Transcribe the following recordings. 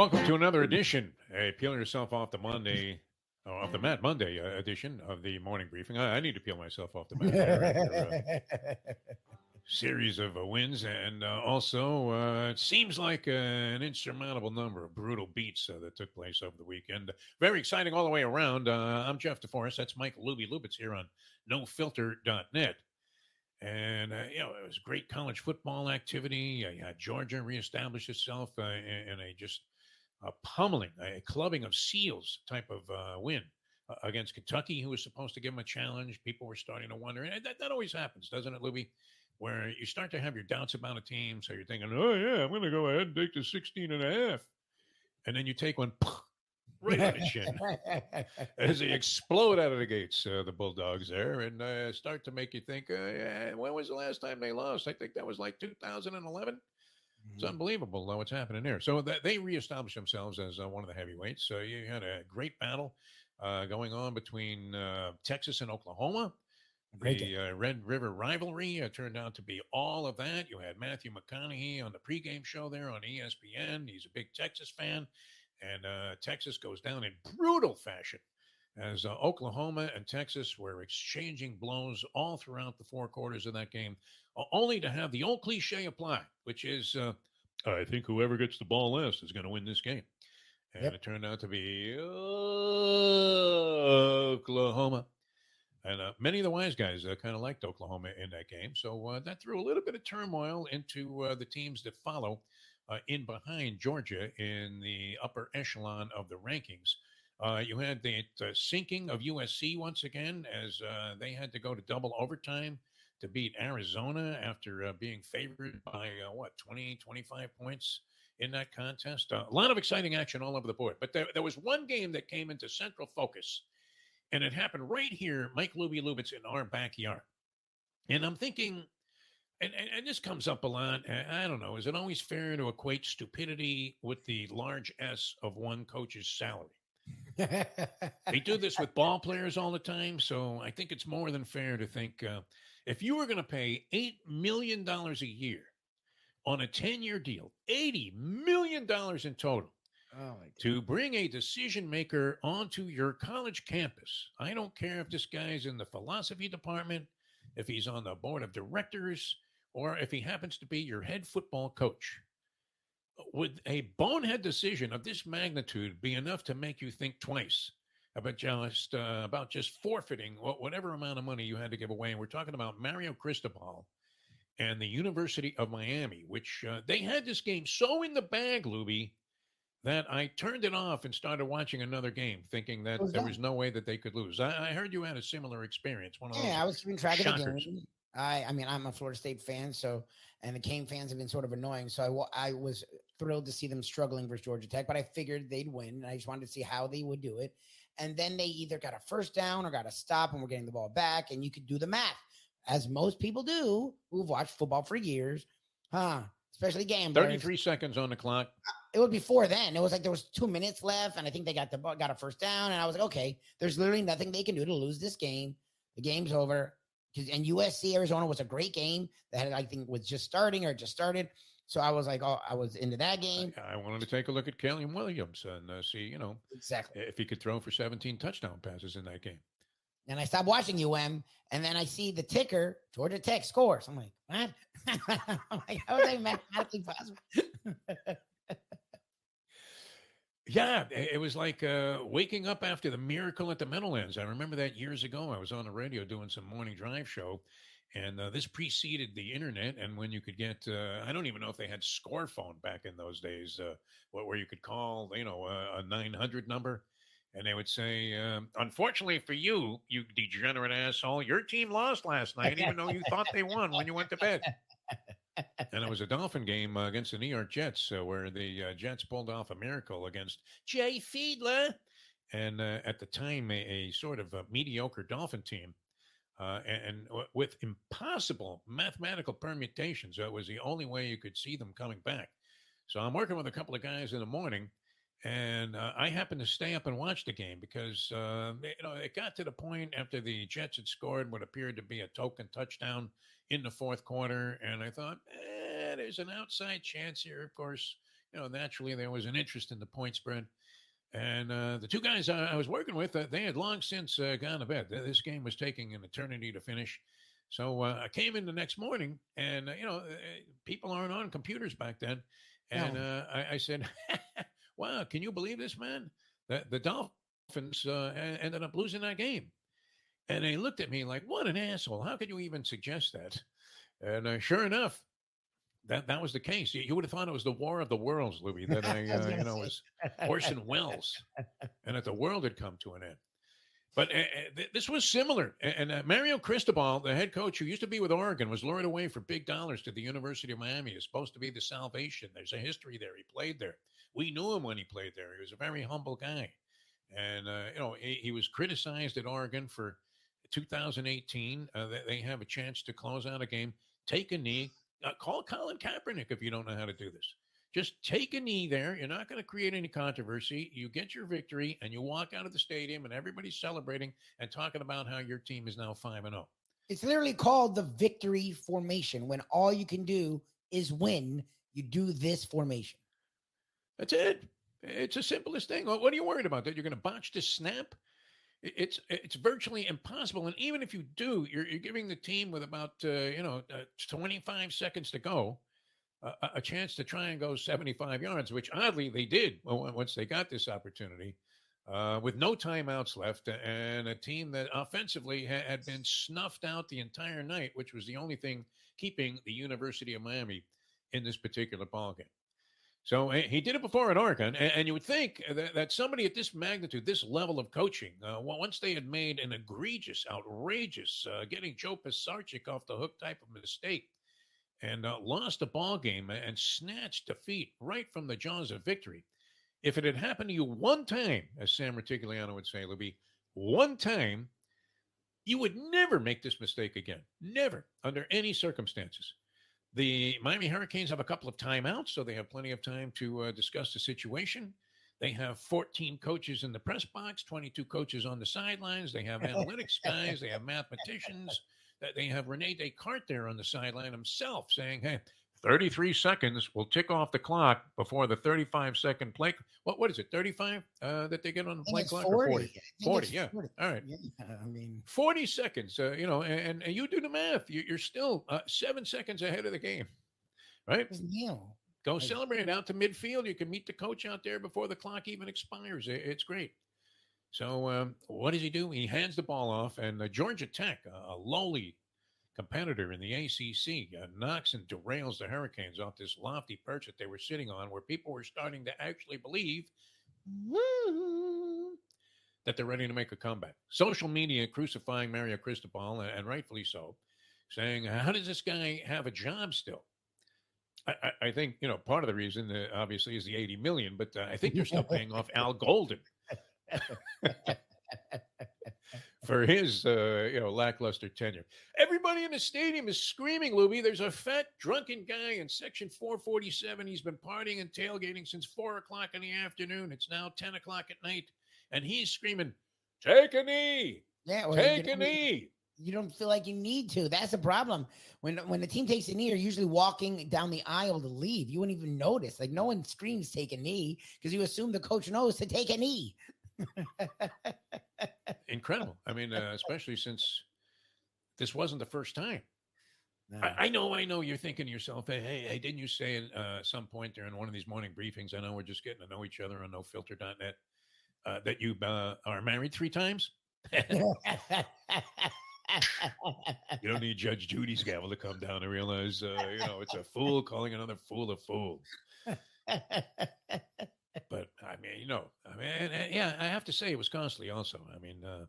Welcome to another edition. Peel yourself off the Monday, oh, off the Mat Monday uh, edition of the morning briefing. I, I need to peel myself off the mat. after, uh, series of uh, wins, and uh, also uh, it seems like uh, an insurmountable number of brutal beats uh, that took place over the weekend. Very exciting all the way around. Uh, I'm Jeff DeForest. That's Mike Luby Lubitz here on NoFilter.net. And, uh, you know, it was great college football activity. Uh, Georgia reestablish itself uh, in, in a just a pummeling, a clubbing of seals type of uh, win uh, against Kentucky, who was supposed to give them a challenge. People were starting to wonder. And that, that always happens, doesn't it, Luby? Where you start to have your doubts about a team. So you're thinking, oh, yeah, I'm going to go ahead and take the 16 and a half. And then you take one right on the chin as they explode out of the gates, uh, the Bulldogs there, and uh, start to make you think, uh, yeah, when was the last time they lost? I think that was like 2011. It's unbelievable uh, what's happening there. So that they reestablished themselves as uh, one of the heavyweights. So you had a great battle uh, going on between uh, Texas and Oklahoma. Great the uh, Red River rivalry uh, turned out to be all of that. You had Matthew McConaughey on the pregame show there on ESPN. He's a big Texas fan, and uh, Texas goes down in brutal fashion as uh, Oklahoma and Texas were exchanging blows all throughout the four quarters of that game, only to have the old cliche apply, which is, uh, I think whoever gets the ball last is going to win this game. And Yep. it turned out to be Oklahoma. And uh, many of the wise guys uh, kind of liked Oklahoma in that game. So uh, that threw a little bit of turmoil into uh, the teams that follow uh, in behind Georgia in the upper echelon of the rankings. Uh, you had the sinking of USC once again as uh, they had to go to double overtime to beat Arizona after uh, being favored by uh, what 20, 25 points in that contest. Uh, a lot of exciting action all over the board. But there, there was one game that came into central focus, and it happened right here, Mike Luby Lubitz, in our backyard. And I'm thinking, and, and, and this comes up a lot. I don't know. Is it always fair to equate stupidity with the large S of one coach's salary? They do this with ball players all the time. So I think it's more than fair to think uh, if you were going to pay $8 million a year on a 10 year deal, $80 million in total, oh to bring a decision maker onto your college campus. I don't care if this guy's in the philosophy department, if he's on the board of directors, or if he happens to be your head football coach. Would a bonehead decision of this magnitude be enough to make you think twice about just uh, about just forfeiting whatever amount of money you had to give away? And we're talking about Mario Cristobal and the University of Miami, which uh, they had this game so in the bag, Luby, that I turned it off and started watching another game, thinking that was there was no way that they could lose. I, I heard you had a similar experience. One of. Yeah, I was keeping track of the game. I, I mean, I'm a Florida State fan, so and the Cane fans have been sort of annoying. So I, I was thrilled to see them struggling versus Georgia Tech, but I figured they'd win. And I just wanted to see how they would do it. And then they either got a first down or got a stop, and we're getting the ball back. And you could do the math, as most people do who've watched football for years, huh? Especially gamblers. 33 seconds on the clock. it was before then. It was like there was two minutes left, and I think they got the got a first down, and I was like, okay, there's literally nothing they can do to lose this game. The game's over. 'Cause- And USC Arizona was a great game that I think was just starting or just started. So I was like, oh, I was into that game. I, I wanted to take a look at Caleb Williams and uh, see, you know, Exactly. if he could throw for 17 touchdown passes in that game. And I stopped watching UM, and then I see the ticker, Georgia Tech scores. I'm like, what? I'm like, how is that mathematically possible? Yeah, it was like uh, waking up after the miracle at the Meadowlands. I remember that years ago. I was on the radio doing some morning drive show, and uh, this preceded the internet. And when you could get, uh, I don't even know if they had score phone back in those days, uh, where you could call, you know, a 900 number, and they would say, um, "Unfortunately for you, you degenerate asshole, your team lost last night, even though you thought they won when you went to bed." and it was a Dolphin game uh, against the New York Jets, uh, where the uh, Jets pulled off a miracle against Jay Fiedler, and uh, at the time a, a sort of a mediocre Dolphin team, uh, and, and with impossible mathematical permutations. That was the only way you could see them coming back. So I'm working with a couple of guys in the morning, and uh, I happened to stay up and watch the game because uh, you know it got to the point after the Jets had scored what appeared to be a token touchdown in the fourth quarter, and I thought, eh, there's an outside chance here. Of course, you know, naturally there was an interest in the point spread. And uh, the two guys I, I was working with, uh, they had long since uh, gone to bed. This game was taking an eternity to finish. So uh, I came in the next morning, and uh, you know, uh, people aren't on computers back then. And No. I, I said, "Wow, can you believe this, man? The, the Dolphins uh, ended up losing that game." And they looked at me like, "What an asshole! How could you even suggest that?" And uh, sure enough, that that was the case. You, you would have thought it was the War of the Worlds, Louis. That I, uh, you know, was Orson Welles, and that the world had come to an end. But uh, th- this was similar. And uh, Mario Cristobal, the head coach who used to be with Oregon, was lured away for big dollars to the University of Miami. It's supposed to be the salvation. There's a history there. He played there. We knew him when he played there. He was a very humble guy. And, uh, you know, he, he was criticized at Oregon for 2018. Uh, they, they have a chance to close out a game, take a knee, uh, call Colin Kaepernick if you don't know how to do this. Just take a knee there. You're not going to create any controversy. You get your victory and you walk out of the stadium and everybody's celebrating and talking about how your team is now 5 and oh. 0. It's literally called the victory formation. When all you can do is win, you do this formation. That's it. It's the simplest thing. What are you worried about? That you're going to botch this snap? It's it's virtually impossible. And even if you do, you're, you're giving the team with about uh, you know uh, 25 seconds to go uh, a- chance to try and go 75 yards, which oddly they did once they got this opportunity. Uh, with no timeouts left, and a team that offensively ha- had been snuffed out the entire night, which was the only thing keeping the University of Miami in this particular ballgame. So uh, he did it before in Oregon, and, you would think that, somebody at this magnitude, this level of coaching, uh, once they had made an egregious, outrageous, uh, getting Joe Pisarcik off the hook type of mistake, and uh, lost a ball game and snatched defeat right from the jaws of victory. If it had happened to you one time, as Sam Rutigliano would say, Libby, one time, you would never make this mistake again. Never, under any circumstances. The Miami Hurricanes have a couple of timeouts, so they have plenty of time to uh, discuss the situation. They have 14 coaches in the press box, 22 coaches on the sidelines. They have analytics guys, they have mathematicians. They have Rene Descartes there on the sideline himself saying, "Hey, 33 seconds will tick off the clock before the 35 second play. What what is it? 35 uh, that they get on the play clock 40. or 40? 40, yeah. 40. All right. Yeah, I mean, 40 seconds, uh, you know, and, and you do the math. You, you're still uh, seven seconds ahead of the game, right? nil. Go celebrate out to midfield. You can meet the coach out there before the clock even expires. I- It's great. So um, what does he do? He hands the ball off, and uh, Georgia Tech, a lowly competitor in the ACC, uh, knocks and derails the Hurricanes off this lofty perch that they were sitting on, where people were starting to actually believe that they're ready to make a comeback. Social media crucifying Mario Cristobal, and, and rightfully so, saying, "How does this guy have a job still?" I, I- I think you know part of the reason, uh, obviously, is the eighty million, but uh, I think they're still paying off Al Golden for his uh, you know lackluster tenure. Everybody in the stadium is screaming, Luby. There's a fat drunken guy in section 447. He's been partying and tailgating since four o'clock in the afternoon. It's now 10 o'clock at night, and he's screaming, "Take a knee, Yeah, well, take a knee." You don't feel like you need to. That's the problem. When when the team takes a knee, you're usually walking down the aisle to leave. You wouldn't even notice. Like no one screams "take a knee" because you assume the coach knows to take a knee. Incredible. I mean, uh, especially since this wasn't the first time. No. I, I know, I know. You're thinking to yourself, hey, hey, hey didn't you say at uh, some point during one of these morning briefings? I know we're just getting to know each other on NoFilter.net. Uh, that you uh, are married three times. You don't need Judge Judy's gavel to come down and realize, uh, you know, it's a fool calling another fool a fool. But I mean, you know, I mean, yeah, I have to say it was costly. Also, I mean, uh,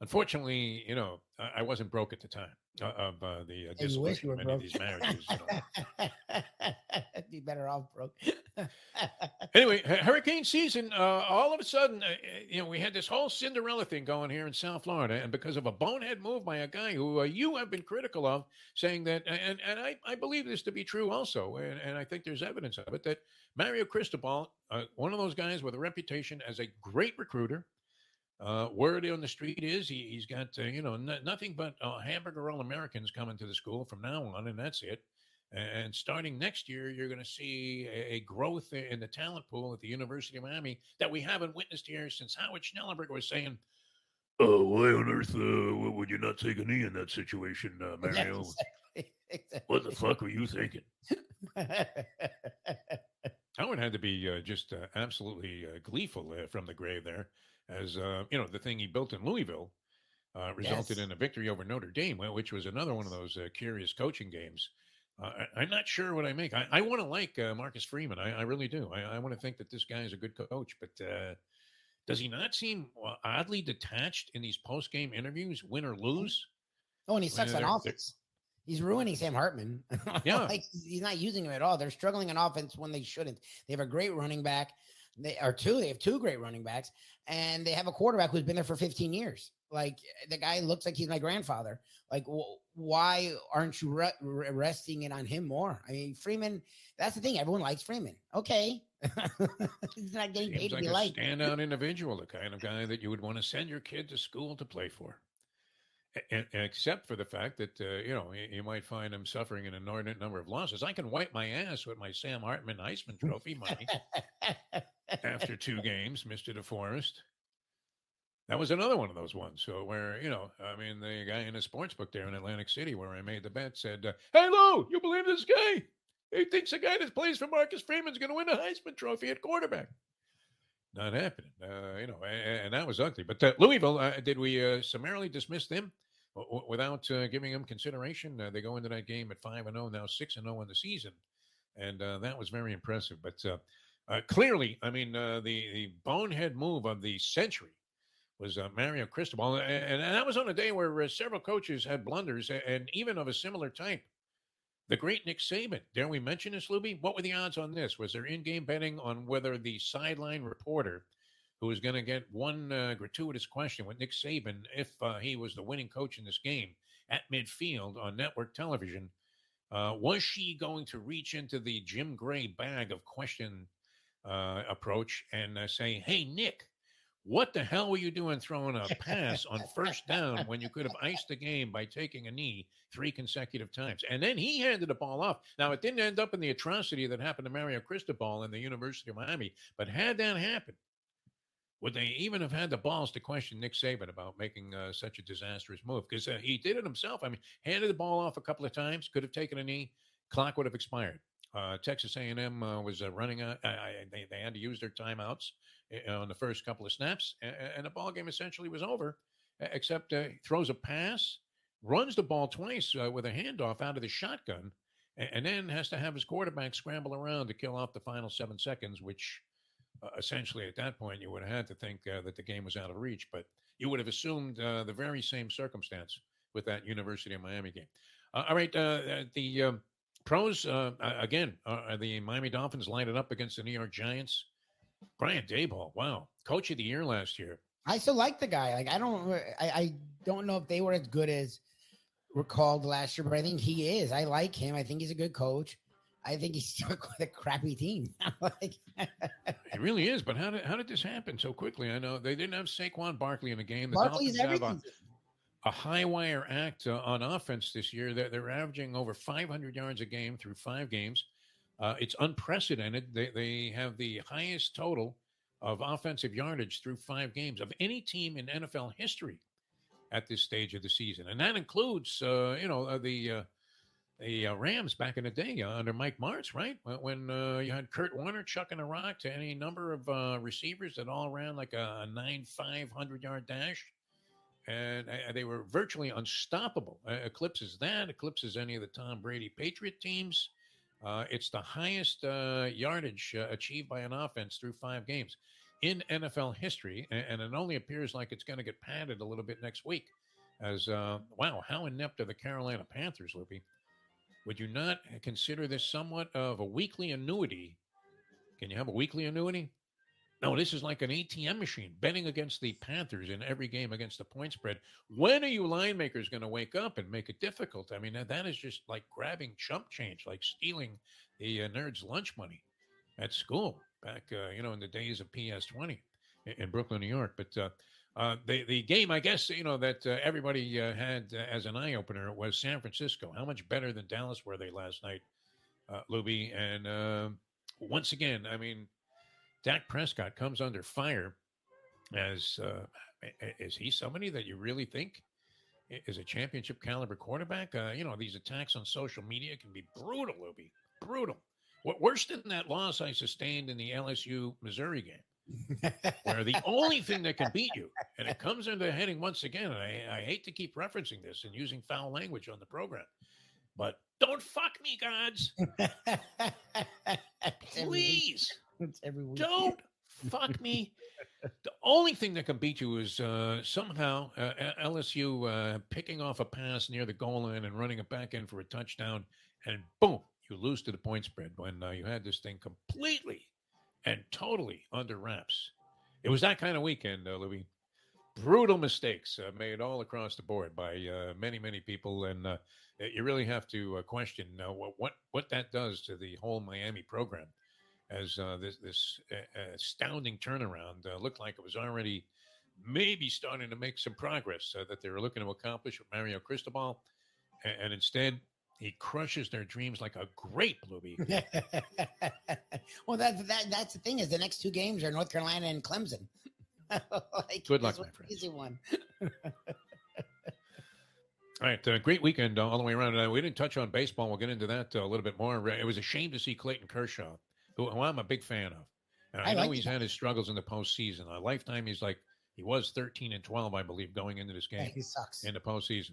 unfortunately, you know, I, I wasn't broke at the time uh, of uh, the uh, dissolution you of many of these marriages. You know. Be better off broke. anyway, hurricane season. Uh, all of a sudden, uh, uh, you know, we had this whole Cinderella thing going here in South Florida, and because of a bonehead move by a guy who uh, you have been critical of, saying that, and and I, I believe this to be true also, and, and I think there's evidence of it that Mario Cristobal, uh, one of those guys with a reputation as a great recruiter. Uh, word on the street is he, he's got uh, you know n- nothing but uh, hamburger all Americans coming to the school from now on, and that's it. And starting next year, you're going to see a growth in the talent pool at the University of Miami that we haven't witnessed here since Howard Schnellenberger was saying, "Oh, why on earth uh, would you not take a knee in that situation, uh, Mario? Exactly. Exactly. What the fuck were you thinking?" Howard had to be uh, just uh, absolutely uh, gleeful uh, from the grave there, as uh, you know the thing he built in Louisville uh, resulted yes. in a victory over Notre Dame, which was another one of those uh, curious coaching games. Uh, I, am not sure what I make. I, I want to like uh, Marcus Freeman. I, I, really do. I, I want to think that this guy is a good coach, but does he not seem oddly detached in these post game interviews, win or oh. lose? Oh, and he sucks on offense he's ruining Sam Hartman. Yeah, like he's not using him at all. They're struggling on offense when they shouldn't. They have a great running back. They are two. They have two great running backs, and they have a quarterback who's been there for 15 years. Like the guy looks like he's my grandfather. Like, why aren't you re- resting it on him more? I mean, Freeman. That's the thing. Everyone likes Freeman. Okay, he's not getting Seems paid like to be a liked. Standout individual, the kind of guy that you would want to send your kid to school to play for except for the fact that uh, you know you, might find him suffering an inordinate number of losses. I can wipe my ass with my Sam Hartman Heisman Trophy money after two games, Mister DeForest. That was another one of those ones. So where you know, I mean, the guy in a sports book there in Atlantic City, where I made the bet, said, uh, "Hey Lou, you believe this guy? He thinks the guy that plays for Marcus Freeman's going to win the Heisman Trophy at quarterback." Not happening, uh, you know, and, and, that was ugly. But uh, Louisville, uh, did we uh, summarily dismiss them w- without uh, giving them consideration? They go into that game at five and zero, oh, now six and zero oh in the season, and that was very impressive. But clearly, I mean, uh, the the bonehead move of the century was uh, Mario Cristobal, and, and, that was on a day where several coaches had blunders, and even of a similar type. The great Nick Saban. Dare we mention this, Luby? What were the odds on this? Was there in-game betting on whether the sideline reporter, who was going to get one uh, gratuitous question with Nick Saban, if uh, he was the winning coach in this game at midfield on network television, uh, was she going to reach into the Jim Gray bag of question uh, approach and uh, say, "Hey, Nick"? What the hell were you doing throwing a pass on first down when you could have iced the game by taking a knee three consecutive times? And then he handed the ball off. Now, it didn't end up in the atrocity that happened to Mario Cristobal in the University of Miami, but had that happened, would they even have had the balls to question Nick Saban about making uh, such a disastrous move? Because uh, he did it himself. I mean, handed the ball off a couple of times, could have taken a knee, clock would have expired. Uh, Texas A&M uh, was uh, running out. they, they had to use their timeouts uh, on the first couple of snaps, and, and the ball game essentially was over. Except uh, throws a pass, runs the ball twice uh, with a handoff out of the shotgun, and, and, then has to have his quarterback scramble around to kill off the final seven seconds, which essentially at that point you would have had to think that the game was out of reach. But you would have assumed the very same circumstance with that University of Miami game. all right, the um, Pros, uh, again, uh, the Miami Dolphins lined it up against the New York Giants. Brian Daboll, wow, coach of the year last year. I still like the guy. Like I don't, I, I don't know if they were as good as recalled last year, but I think he is. I like him. I think he's a good coach. I think he's stuck with a crappy team. like, he really is. But how did how did this happen so quickly? I know they didn't have Saquon Barkley in the game. The Barkley's Dolphins everything a high wire act uh, on offense this year. They're, they're averaging over 500 yards a game through five games. Uh, it's unprecedented. They, they have the highest total of offensive yardage through five games of any team in NFL history at this stage of the season, and that includes, uh, you know, uh, the uh, the uh, Rams back in the day under Mike Martz, right? When you had Kurt Warner chucking a rock to any number of receivers that all ran like a, nine five hundred yard dash and uh, they were virtually unstoppable. Uh, eclipses that, eclipses any of the Tom Brady Patriot teams. Uh, it's the highest uh, yardage uh, achieved by an offense through five games in NFL history, and, and it only appears like it's going to get padded a little bit next week. As uh, wow, how inept are the Carolina Panthers, Loopy? Would you not consider this somewhat of a weekly annuity? Can you have a weekly annuity? No, this is like an ATM machine betting against the Panthers in every game against the point spread. When are you line makers going to wake up and make it difficult? I mean, that is just like grabbing chump change, like stealing the uh, nerds' lunch money at school back, uh, you know, in the days of PS 20 in, in, Brooklyn, New York. But uh, uh the, the game, I guess, you know, that uh, everybody uh, had as an eye opener was San Francisco. How much better than Dallas were they last night? uh, Luby. And uh, once again, I mean, Dak Prescott comes under fire as uh, is he somebody that you really think is a championship caliber quarterback? Uh, you know, these attacks on social media can be brutal, Luby, brutal. What worse than that loss I sustained in the LSU Missouri game, where the only thing that can beat you, and it comes into heading once again. And I, I hate to keep referencing this and using foul language on the program, but don't fuck me, gods. Please. Don't fuck me. The only thing that can beat you is uh, somehow uh, LSU uh, picking off a pass near the goal line and running it back in for a touchdown, and boom, you lose to the point spread when uh, you had this thing completely and totally under wraps. It was that kind of weekend, uh, Louis. Brutal mistakes uh, made all across the board by uh, many, many people, and uh, you really have to uh, question uh, what what what that does to the whole Miami program. As this this astounding turnaround looked like it was already maybe starting to make some progress that they were looking to accomplish with Mario Cristobal, and, and instead he crushes their dreams like a grape, Bluey. well, that, that that's the thing is the next two games are North Carolina and Clemson. like, Good luck, my friend. Easy one. all right, uh, great weekend all the way around. Uh, we didn't touch on baseball. We'll get into that uh, a little bit more. It was a shame to see Clayton Kershaw, who, I'm a big fan of. And I, I know like he's had his struggles in the postseason. A lifetime, he's like he was 13 and 12, I believe, going into this game. Yeah, he sucks in the postseason.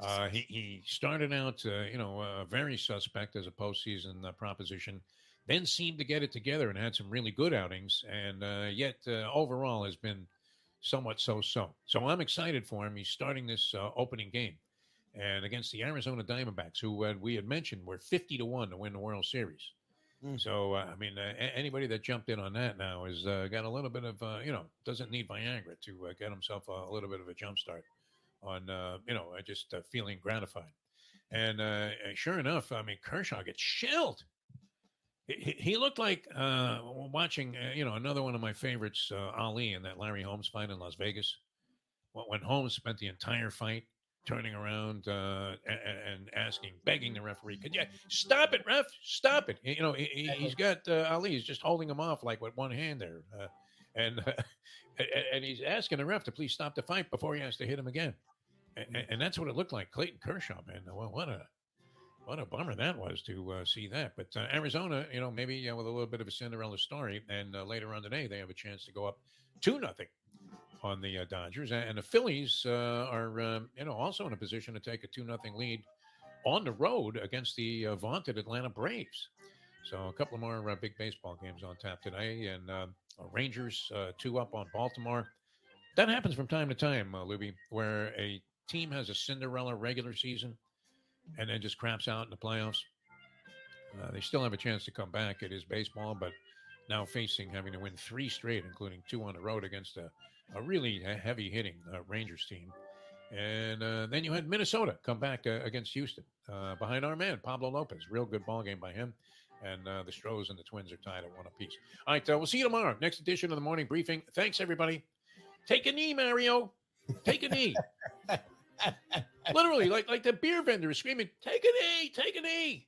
Uh, he, he started out, uh, you know, uh, very suspect as a postseason uh, proposition, then seemed to get it together and had some really good outings, and uh, yet uh, overall has been somewhat so-so. So I'm excited for him. He's starting this opening game, and against the Arizona Diamondbacks, who we had mentioned were 50 to one to win the World Series. Mm. So I mean, anybody that jumped in on that now has got a little bit of, you know, doesn't need Viagra to get himself a, a little bit of a jump start on uh, you know just uh, feeling gratified. And uh, sure enough, I mean Kershaw gets shelled. He, he looked like uh, watching uh, you know another one of my favorites, uh, Ali, in that Larry Holmes fight in Las Vegas. When Holmes spent the entire fight turning around and, and, asking, begging the referee, "Could you stop it, ref? Stop it!" You know, he, has got Ali. He's just holding him off like with one hand there, and and he's asking the ref to please stop the fight before he has to hit him again and, and, that's what it looked like. Clayton Kershaw, man. Well, what a what a bummer that was to uh, see that. But uh, Arizona, you know, maybe uh, with a little bit of a Cinderella story, and uh, later on today they have a chance to go up two nothing on the uh, Dodgers, and the Phillies uh, are um, you know also in a position to take a two nothing lead on the road against the vaunted Atlanta Braves. So a couple of more big baseball games on tap today, and um, Rangers two up on Baltimore. That happens from time to time, uh, Luby, where a team has a Cinderella regular season and then just craps out in the playoffs, uh, they still have a chance to come back. It is baseball, but now facing having to win three straight, including two on the road against a, a really heavy hitting uh, Rangers team. And uh, then you had Minnesota come back uh, against Houston uh, behind our man, Pablo Lopez. Real good ball game by him. And uh, the Stros and the Twins are tied at one apiece. All right, we'll see you tomorrow. Next edition of the morning briefing. Thanks, everybody. Take a knee, Mario. Take a knee. Literally, like like the beer vendor is screaming, "Take a knee! take a knee!"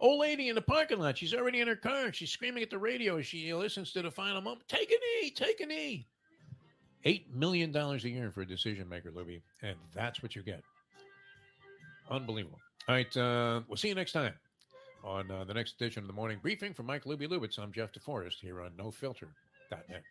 Old lady in the parking lot. She's already in her car. She's screaming at the radio as she listens to the final moment. Take a knee! take a E. Eight million dollars a year for a decision maker, Luby, and that's what you get. Unbelievable. All right, uh, we'll see you next time on uh, the next edition of the morning briefing from Mike Luby Lubitz. I'm Jeff DeForest here on NoFilter.net.